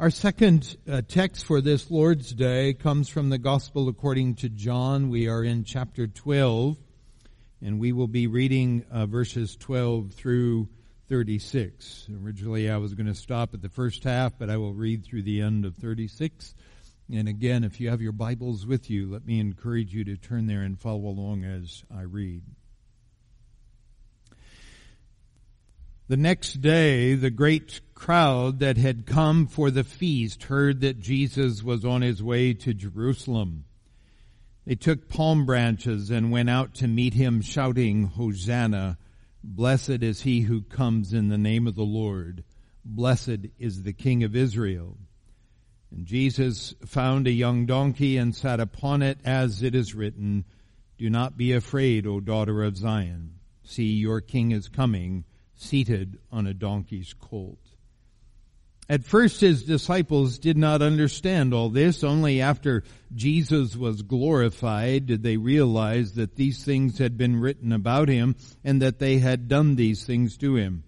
Our second uh, text for this Lord's Day comes from the Gospel according to John. We are in chapter 12, and we will be reading uh, verses 12 through 36. Originally, I was going to stop at the first half, but I will read through the end of 36. And again, if you have your Bibles with you, let me encourage you to turn there and follow along as I read. The next day, the great crowd that had come for the feast heard that Jesus was on his way to Jerusalem. They took palm branches and went out to meet him shouting, Hosanna! Blessed is he who comes in the name of the Lord. Blessed is the King of Israel. And Jesus found a young donkey and sat upon it as it is written, Do not be afraid, O daughter of Zion. See, your king is coming seated on a donkey's colt. At first his disciples did not understand all this. Only after Jesus was glorified did they realize that these things had been written about him and that they had done these things to him.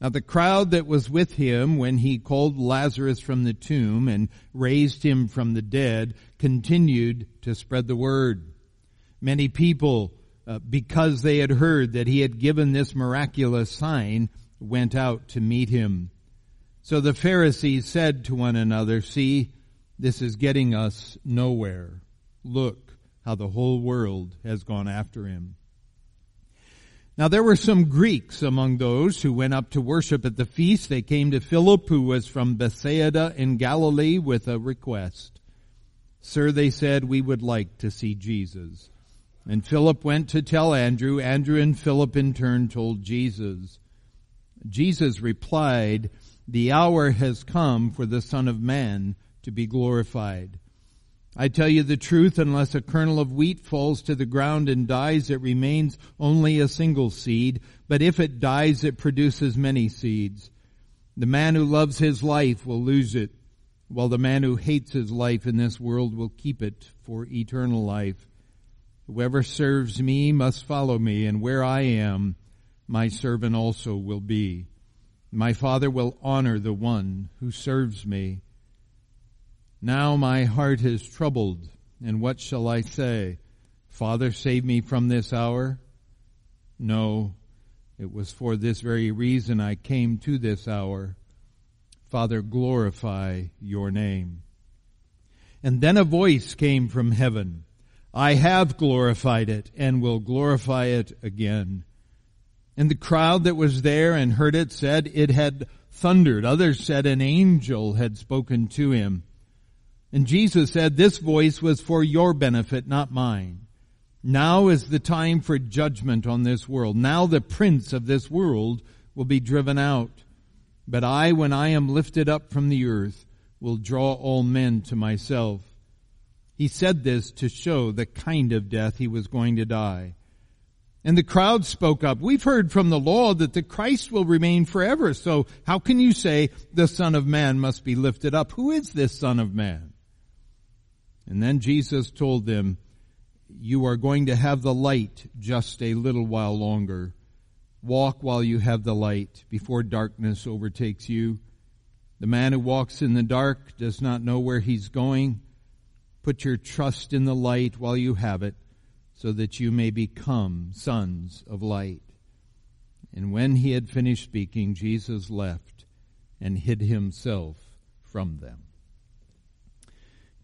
Now the crowd that was with him when he called Lazarus from the tomb and raised him from the dead continued to spread the word. Many people uh, because they had heard that he had given this miraculous sign, went out to meet him. So the Pharisees said to one another, See, this is getting us nowhere. Look how the whole world has gone after him. Now there were some Greeks among those who went up to worship at the feast. They came to Philip, who was from Bethsaida in Galilee, with a request. Sir, they said, we would like to see Jesus. And Philip went to tell Andrew. Andrew and Philip in turn told Jesus. Jesus replied, the hour has come for the Son of Man to be glorified. I tell you the truth, unless a kernel of wheat falls to the ground and dies, it remains only a single seed, but if it dies, it produces many seeds. The man who loves his life will lose it, while the man who hates his life in this world will keep it for eternal life. Whoever serves me must follow me, and where I am, my servant also will be. My Father will honor the one who serves me. Now my heart is troubled, and what shall I say? Father, save me from this hour? No, it was for this very reason I came to this hour. Father, glorify your name. And then a voice came from heaven. I have glorified it and will glorify it again. And the crowd that was there and heard it said it had thundered. Others said an angel had spoken to him. And Jesus said, this voice was for your benefit, not mine. Now is the time for judgment on this world. Now the prince of this world will be driven out. But I, when I am lifted up from the earth, will draw all men to myself. He said this to show the kind of death he was going to die. And the crowd spoke up, we've heard from the law that the Christ will remain forever, so how can you say the Son of Man must be lifted up? Who is this Son of Man? And then Jesus told them, you are going to have the light just a little while longer. Walk while you have the light before darkness overtakes you. The man who walks in the dark does not know where he's going. Put your trust in the light while you have it, so that you may become sons of light. And when he had finished speaking, Jesus left and hid himself from them.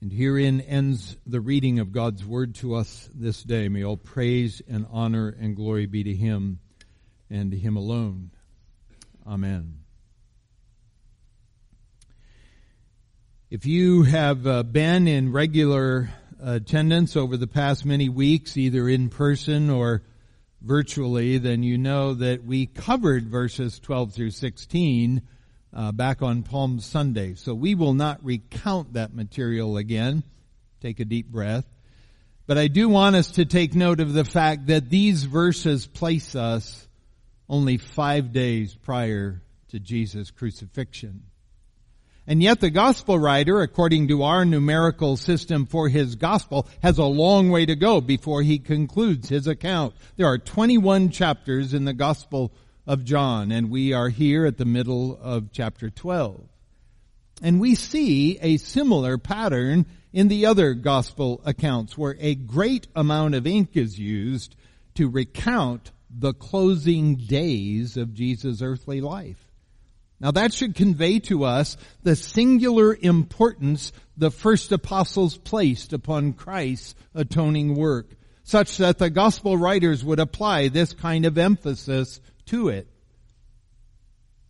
And herein ends the reading of God's word to us this day. May all praise and honor and glory be to him and to him alone. Amen. If you have uh, been in regular attendance over the past many weeks, either in person or virtually, then you know that we covered verses 12 through 16 uh, back on Palm Sunday. So we will not recount that material again. Take a deep breath. But I do want us to take note of the fact that these verses place us only five days prior to Jesus' crucifixion. And yet the gospel writer, according to our numerical system for his gospel, has a long way to go before he concludes his account. There are 21 chapters in the gospel of John, and we are here at the middle of chapter 12. And we see a similar pattern in the other gospel accounts where a great amount of ink is used to recount the closing days of Jesus' earthly life. Now that should convey to us the singular importance the first apostles placed upon Christ's atoning work, such that the gospel writers would apply this kind of emphasis to it.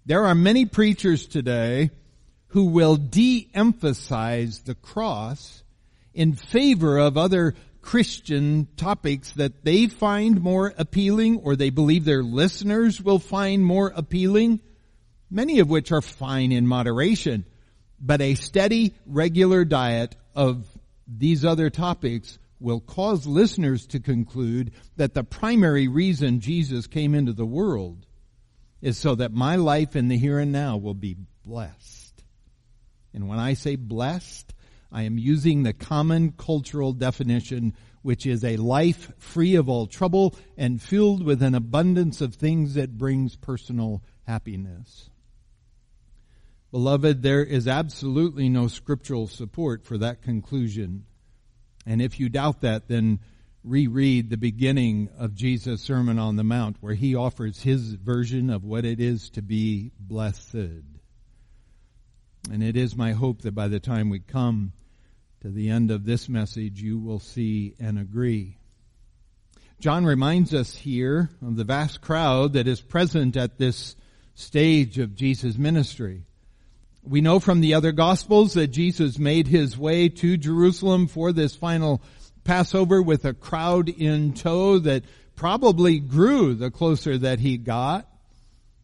There are many preachers today who will de-emphasize the cross in favor of other Christian topics that they find more appealing or they believe their listeners will find more appealing many of which are fine in moderation, but a steady, regular diet of these other topics will cause listeners to conclude that the primary reason Jesus came into the world is so that my life in the here and now will be blessed. And when I say blessed, I am using the common cultural definition, which is a life free of all trouble and filled with an abundance of things that brings personal happiness. Beloved, there is absolutely no scriptural support for that conclusion. And if you doubt that, then reread the beginning of Jesus' Sermon on the Mount where he offers his version of what it is to be blessed. And it is my hope that by the time we come to the end of this message, you will see and agree. John reminds us here of the vast crowd that is present at this stage of Jesus' ministry. We know from the other gospels that Jesus made his way to Jerusalem for this final Passover with a crowd in tow that probably grew the closer that he got.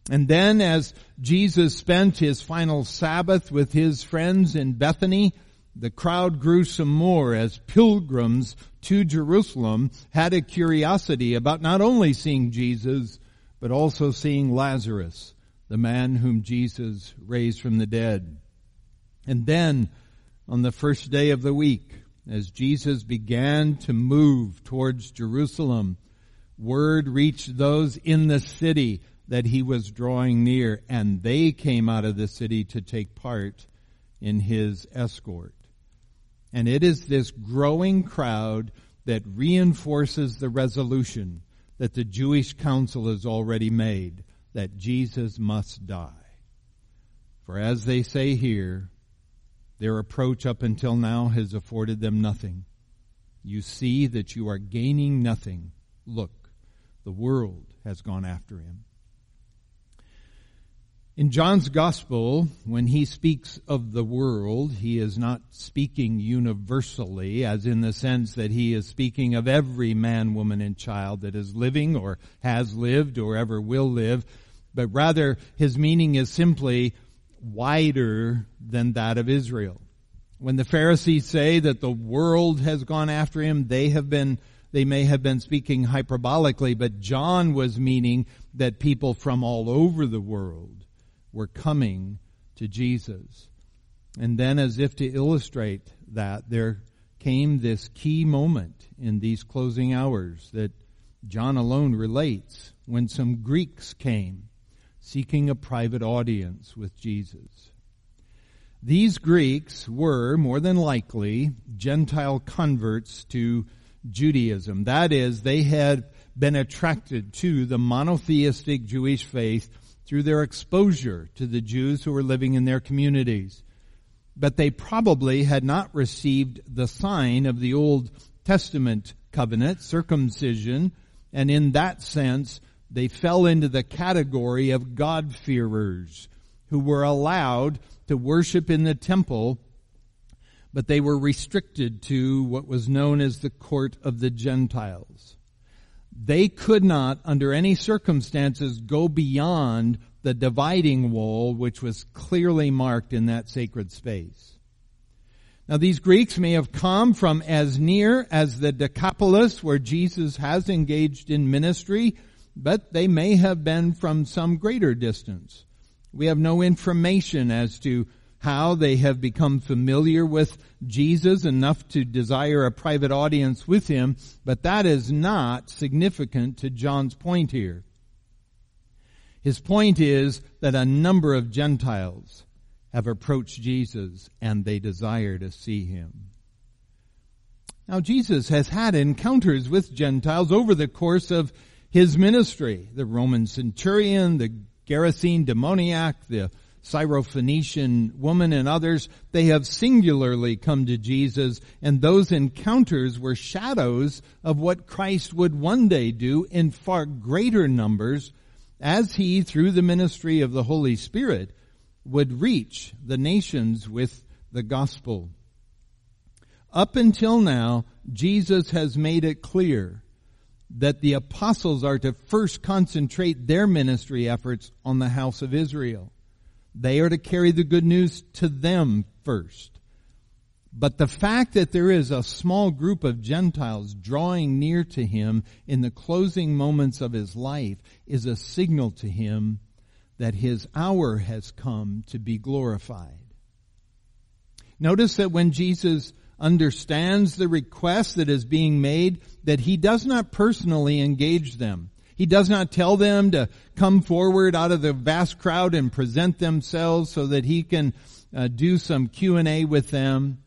And then as Jesus spent his final Sabbath with his friends in Bethany, the crowd grew some more as pilgrims to Jerusalem had a curiosity about not only seeing Jesus, but also seeing Lazarus the man whom Jesus raised from the dead. And then, on the first day of the week, as Jesus began to move towards Jerusalem, word reached those in the city that he was drawing near, and they came out of the city to take part in his escort. And it is this growing crowd that reinforces the resolution that the Jewish council has already made that Jesus must die. For as they say here, their approach up until now has afforded them nothing. You see that you are gaining nothing. Look, the world has gone after him. In John's gospel, when he speaks of the world, he is not speaking universally, as in the sense that he is speaking of every man, woman, and child that is living or has lived or ever will live, but rather his meaning is simply wider than that of Israel. When the Pharisees say that the world has gone after him, they have been, they may have been speaking hyperbolically, but John was meaning that people from all over the world were coming to Jesus. And then as if to illustrate that, there came this key moment in these closing hours that John alone relates when some Greeks came seeking a private audience with Jesus. These Greeks were, more than likely, Gentile converts to Judaism. That is, they had been attracted to the monotheistic Jewish faith through their exposure to the Jews who were living in their communities. But they probably had not received the sign of the Old Testament covenant, circumcision, and in that sense, they fell into the category of God-fearers who were allowed to worship in the temple, but they were restricted to what was known as the court of the Gentiles. They could not, under any circumstances, go beyond the dividing wall which was clearly marked in that sacred space. Now these Greeks may have come from as near as the Decapolis where Jesus has engaged in ministry but they may have been from some greater distance. We have no information as to how they have become familiar with Jesus enough to desire a private audience with him, but that is not significant to John's point here. His point is that a number of Gentiles have approached Jesus and they desire to see him. Now Jesus has had encounters with Gentiles over the course of his ministry. The Roman centurion, the Gerasene demoniac, the Syrophoenician woman and others, they have singularly come to Jesus and those encounters were shadows of what Christ would one day do in far greater numbers as he, through the ministry of the Holy Spirit, would reach the nations with the gospel. Up until now, Jesus has made it clear that the apostles are to first concentrate their ministry efforts on the house of Israel. They are to carry the good news to them first. But the fact that there is a small group of Gentiles drawing near to him in the closing moments of his life is a signal to him that his hour has come to be glorified. Notice that when Jesus understands the request that is being made, that he does not personally engage them. He does not tell them to come forward out of the vast crowd and present themselves so that he can uh, do some Q&A with them.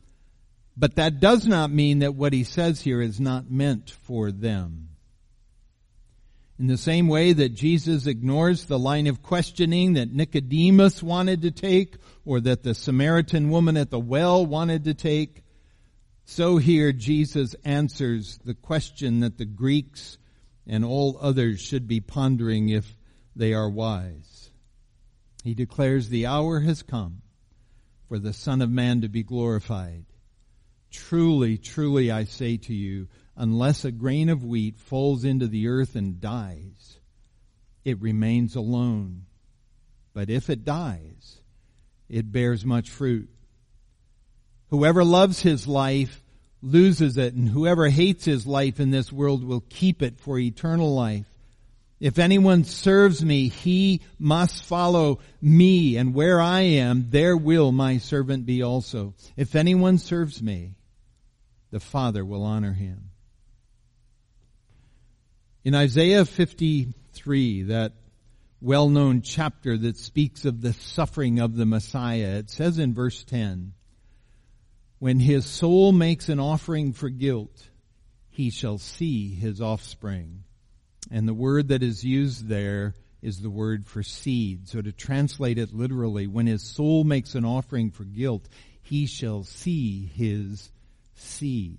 But that does not mean that what he says here is not meant for them. In the same way that Jesus ignores the line of questioning that Nicodemus wanted to take or that the Samaritan woman at the well wanted to take, so here Jesus answers the question that the Greeks and all others should be pondering if they are wise. He declares the hour has come for the Son of Man to be glorified. Truly, truly I say to you, unless a grain of wheat falls into the earth and dies, it remains alone. But if it dies, it bears much fruit. Whoever loves his life loses it, and whoever hates his life in this world will keep it for eternal life. If anyone serves me, he must follow me, and where I am, there will my servant be also. If anyone serves me, the Father will honor him. In Isaiah 53, that well-known chapter that speaks of the suffering of the Messiah, it says in verse 10, when his soul makes an offering for guilt, he shall see his offspring. And the word that is used there is the word for seed. So to translate it literally, when his soul makes an offering for guilt, he shall see his seed.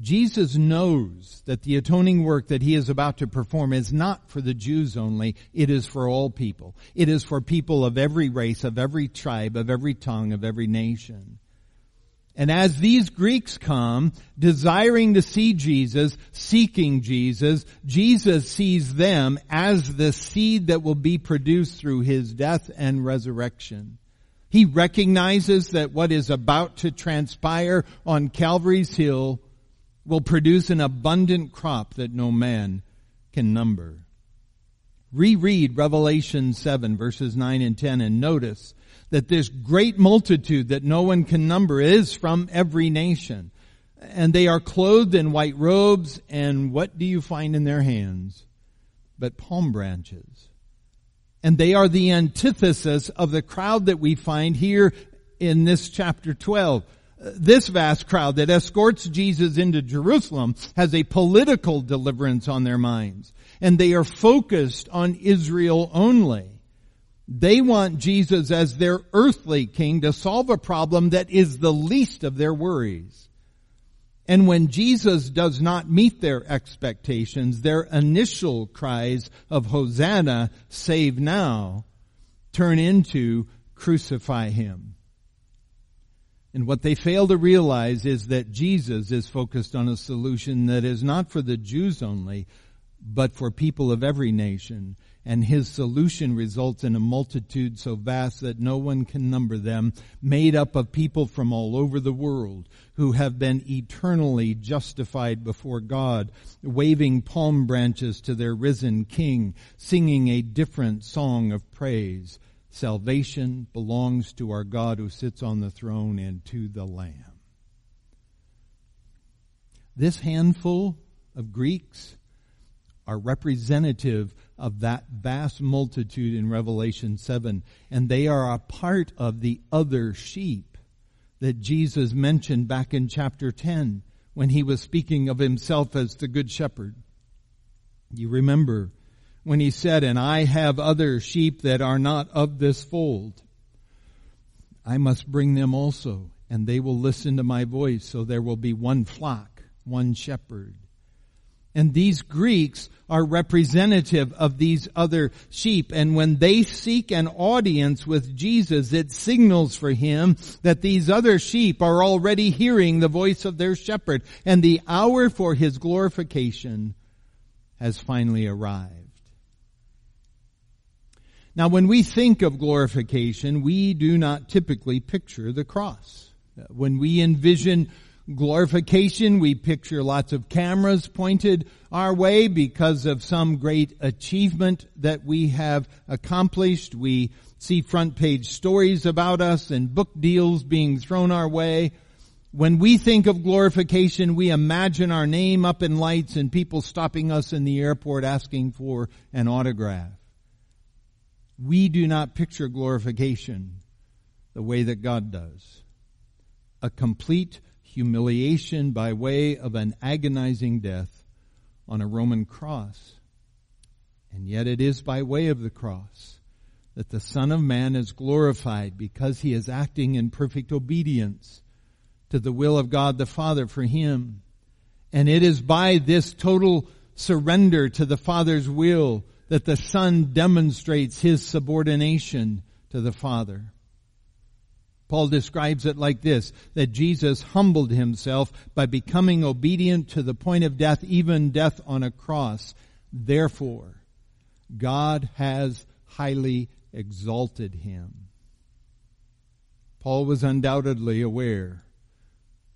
Jesus knows that the atoning work that he is about to perform is not for the Jews only, it is for all people. It is for people of every race, of every tribe, of every tongue, of every nation. And as these Greeks come, desiring to see Jesus, seeking Jesus, Jesus sees them as the seed that will be produced through his death and resurrection. He recognizes that what is about to transpire on Calvary's Hill will produce an abundant crop that no man can number. Reread Revelation 7 verses 9 and 10 and notice that this great multitude that no one can number is from every nation. And they are clothed in white robes and what do you find in their hands? But palm branches. And they are the antithesis of the crowd that we find here in this chapter 12 this vast crowd that escorts Jesus into Jerusalem has a political deliverance on their minds. And they are focused on Israel only. They want Jesus as their earthly king to solve a problem that is the least of their worries. And when Jesus does not meet their expectations, their initial cries of Hosanna, save now, turn into crucify him. And what they fail to realize is that Jesus is focused on a solution that is not for the Jews only, but for people of every nation. And his solution results in a multitude so vast that no one can number them, made up of people from all over the world who have been eternally justified before God, waving palm branches to their risen king, singing a different song of praise. Salvation belongs to our God who sits on the throne and to the Lamb. This handful of Greeks are representative of that vast multitude in Revelation 7, and they are a part of the other sheep that Jesus mentioned back in chapter 10 when he was speaking of himself as the good shepherd. You remember when he said, and I have other sheep that are not of this fold. I must bring them also, and they will listen to my voice, so there will be one flock, one shepherd. And these Greeks are representative of these other sheep. And when they seek an audience with Jesus, it signals for him that these other sheep are already hearing the voice of their shepherd. And the hour for his glorification has finally arrived. Now when we think of glorification, we do not typically picture the cross. When we envision glorification. We picture lots of cameras pointed our way because of some great achievement that we have accomplished. We see front page stories about us and book deals being thrown our way. When we think of glorification, we imagine our name up in lights and people stopping us in the airport asking for an autograph. We do not picture glorification the way that God does. A complete humiliation by way of an agonizing death on a Roman cross. And yet it is by way of the cross that the Son of Man is glorified because he is acting in perfect obedience to the will of God the Father for him. And it is by this total surrender to the Father's will that the Son demonstrates his subordination to the Father. Paul describes it like this, that Jesus humbled himself by becoming obedient to the point of death, even death on a cross. Therefore, God has highly exalted him. Paul was undoubtedly aware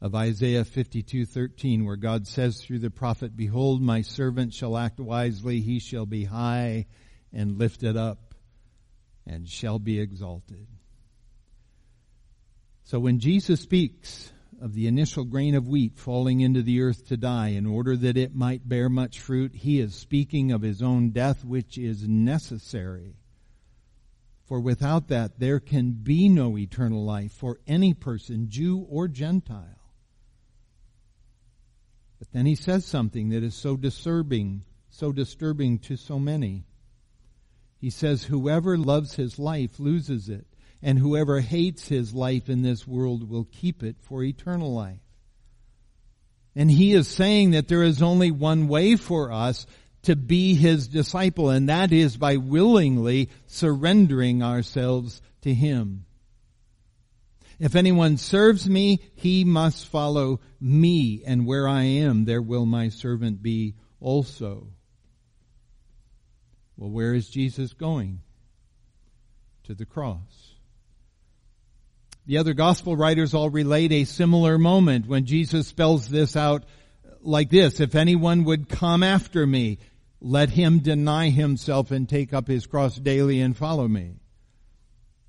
of Isaiah 52:13 where God says through the prophet behold my servant shall act wisely he shall be high and lifted up and shall be exalted so when Jesus speaks of the initial grain of wheat falling into the earth to die in order that it might bear much fruit, he is speaking of his own death which is necessary. For without that there can be no eternal life for any person, Jew or Gentile. But then he says something that is so disturbing, so disturbing to so many. He says, whoever loves his life loses it and whoever hates his life in this world will keep it for eternal life. And he is saying that there is only one way for us to be his disciple, and that is by willingly surrendering ourselves to him. If anyone serves me, he must follow me, and where I am, there will my servant be also. Well, where is Jesus going? To the cross. The other gospel writers all relate a similar moment when Jesus spells this out like this, if anyone would come after me, let him deny himself and take up his cross daily and follow me.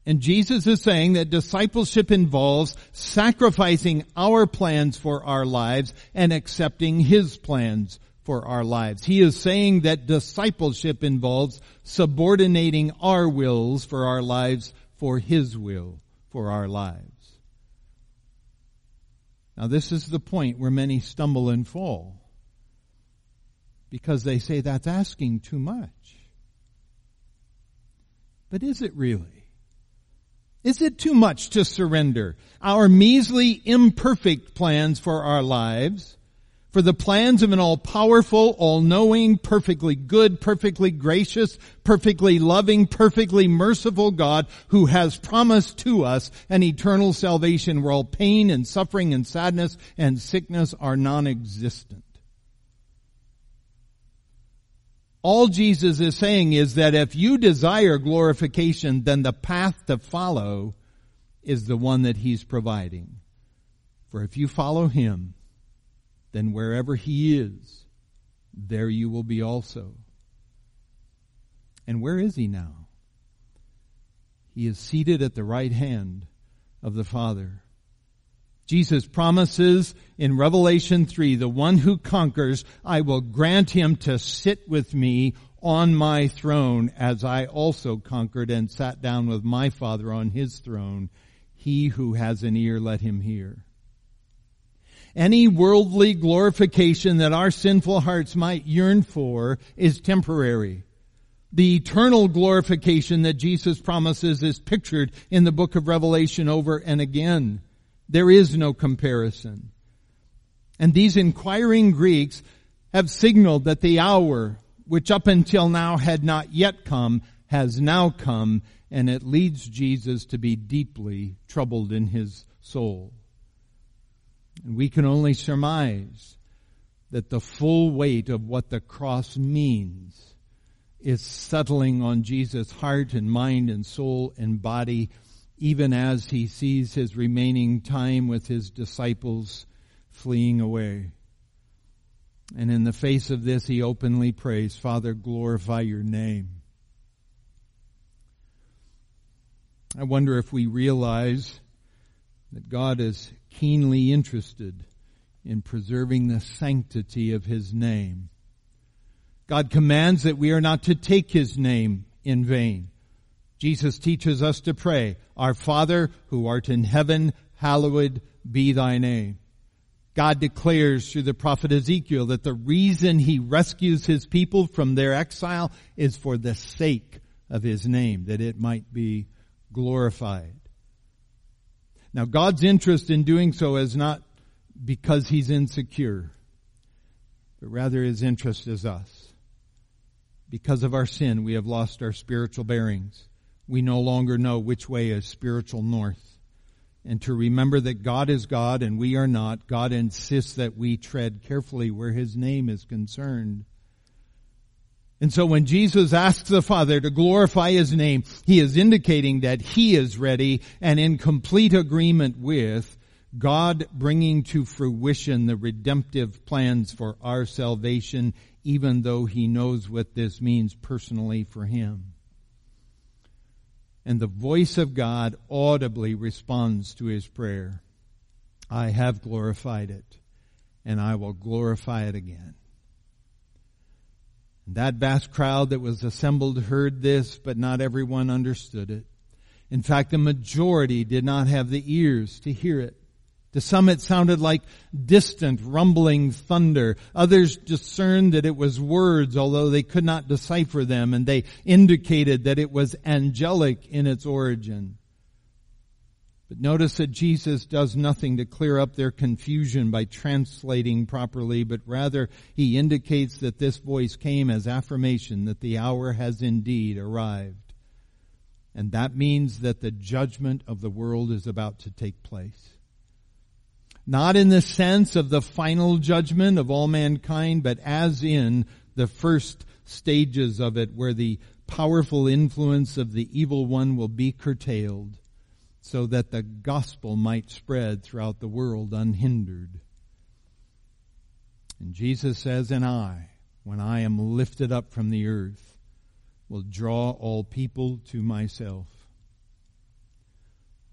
And Jesus is saying that discipleship involves sacrificing our plans for our lives and accepting His plans for our lives. He is saying that discipleship involves subordinating our wills for our lives for His will for our lives. Now this is the point where many stumble and fall. Because they say that's asking too much. But is it really? Is it too much to surrender our measly, imperfect plans for our lives for the plans of an all-powerful, all-knowing, perfectly good, perfectly gracious, perfectly loving, perfectly merciful God who has promised to us an eternal salvation where all pain and suffering and sadness and sickness are non-existent. All Jesus is saying is that if you desire glorification, then the path to follow is the one that He's providing. For if you follow Him, then wherever he is, there you will be also. And where is he now? He is seated at the right hand of the Father. Jesus promises in Revelation 3, the one who conquers, I will grant him to sit with me on my throne as I also conquered and sat down with my Father on his throne. He who has an ear, let him hear. Any worldly glorification that our sinful hearts might yearn for is temporary. The eternal glorification that Jesus promises is pictured in the book of Revelation over and again. There is no comparison. And these inquiring Greeks have signaled that the hour, which up until now had not yet come, has now come, and it leads Jesus to be deeply troubled in his soul. And we can only surmise that the full weight of what the cross means is settling on Jesus' heart and mind and soul and body, even as he sees his remaining time with his disciples fleeing away. And in the face of this, he openly prays, Father, glorify your name. I wonder if we realize that God is keenly interested in preserving the sanctity of His name. God commands that we are not to take His name in vain. Jesus teaches us to pray, Our Father who art in heaven, hallowed be thy name. God declares through the prophet Ezekiel that the reason he rescues his people from their exile is for the sake of his name, that it might be glorified. Now God's interest in doing so is not because he's insecure, but rather his interest is us. Because of our sin, we have lost our spiritual bearings. We no longer know which way is spiritual north. And to remember that God is God and we are not, God insists that we tread carefully where his name is concerned. And so when Jesus asks the Father to glorify His name, He is indicating that He is ready and in complete agreement with God bringing to fruition the redemptive plans for our salvation, even though He knows what this means personally for Him. And the voice of God audibly responds to His prayer. I have glorified it, and I will glorify it again. That vast crowd that was assembled heard this, but not everyone understood it. In fact, the majority did not have the ears to hear it. To some it sounded like distant rumbling thunder. Others discerned that it was words, although they could not decipher them, and they indicated that it was angelic in its origin. But notice that Jesus does nothing to clear up their confusion by translating properly, but rather he indicates that this voice came as affirmation that the hour has indeed arrived. And that means that the judgment of the world is about to take place. Not in the sense of the final judgment of all mankind, but as in the first stages of it where the powerful influence of the evil one will be curtailed so that the gospel might spread throughout the world unhindered. And Jesus says, and I, when I am lifted up from the earth, will draw all people to myself.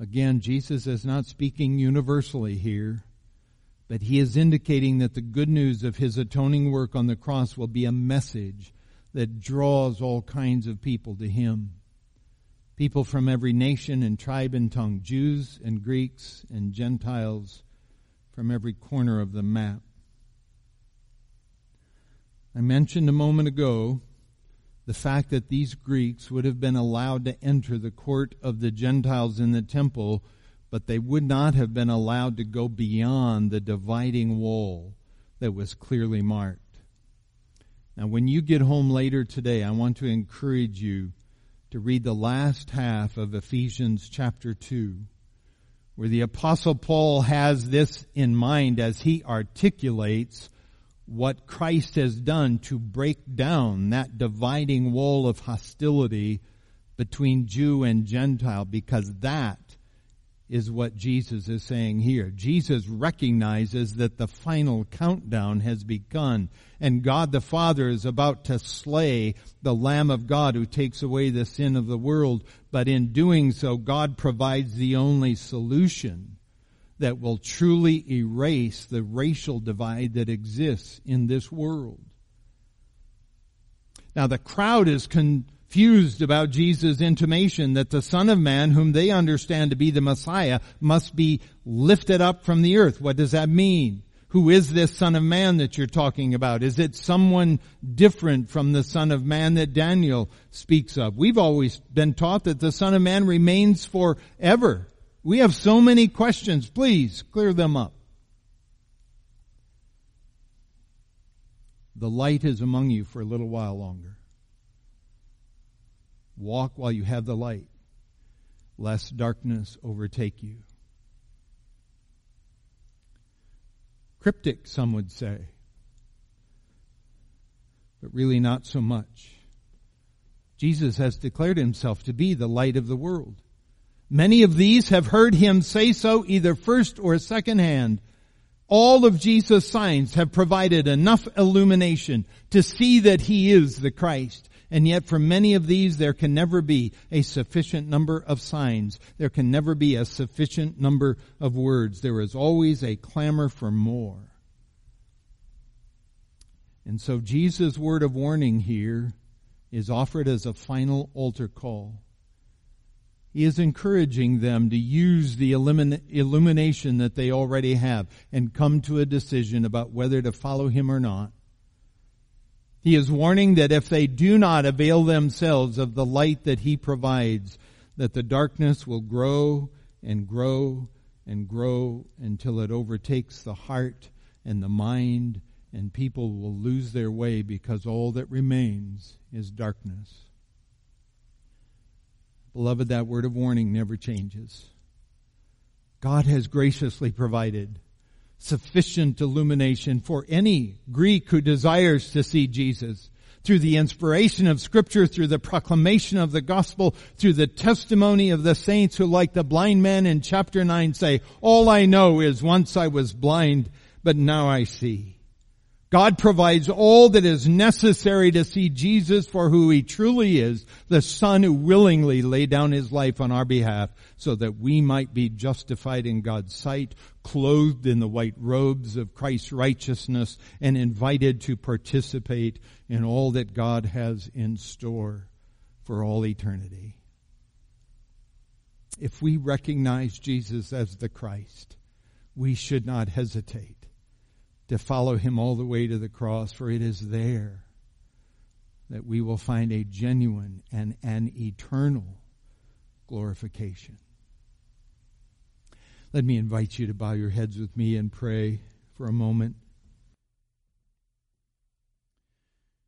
Again, Jesus is not speaking universally here, but he is indicating that the good news of his atoning work on the cross will be a message that draws all kinds of people to him people from every nation and tribe and tongue, Jews and Greeks and Gentiles from every corner of the map. I mentioned a moment ago the fact that these Greeks would have been allowed to enter the court of the Gentiles in the temple, but they would not have been allowed to go beyond the dividing wall that was clearly marked. Now, when you get home later today, I want to encourage you to read the last half of Ephesians chapter 2, where the apostle Paul has this in mind as he articulates what Christ has done to break down that dividing wall of hostility between Jew and Gentile because that is what Jesus is saying here. Jesus recognizes that the final countdown has begun and God the Father is about to slay the Lamb of God who takes away the sin of the world. But in doing so, God provides the only solution that will truly erase the racial divide that exists in this world. Now the crowd is confused about Jesus' intimation that the Son of Man, whom they understand to be the Messiah, must be lifted up from the earth. What does that mean? Who is this Son of Man that you're talking about? Is it someone different from the Son of Man that Daniel speaks of? We've always been taught that the Son of Man remains forever. We have so many questions. Please clear them up. The light is among you for a little while longer. Walk while you have the light, lest darkness overtake you. Cryptic, some would say, but really not so much. Jesus has declared himself to be the light of the world. Many of these have heard him say so either first or second hand all of Jesus' signs have provided enough illumination to see that he is the Christ. And yet for many of these there can never be a sufficient number of signs. There can never be a sufficient number of words. There is always a clamor for more. And so Jesus' word of warning here is offered as a final altar call. He is encouraging them to use the illumination that they already have and come to a decision about whether to follow him or not. He is warning that if they do not avail themselves of the light that he provides, that the darkness will grow and grow and grow until it overtakes the heart and the mind and people will lose their way because all that remains is darkness. Beloved, that word of warning never changes. God has graciously provided sufficient illumination for any Greek who desires to see Jesus through the inspiration of scripture, through the proclamation of the gospel, through the testimony of the saints who like the blind man in chapter 9 say, all I know is once I was blind, but now I see. God provides all that is necessary to see Jesus for who he truly is, the Son who willingly laid down his life on our behalf so that we might be justified in God's sight, clothed in the white robes of Christ's righteousness, and invited to participate in all that God has in store for all eternity. If we recognize Jesus as the Christ, we should not hesitate to follow him all the way to the cross, for it is there that we will find a genuine and an eternal glorification. Let me invite you to bow your heads with me and pray for a moment.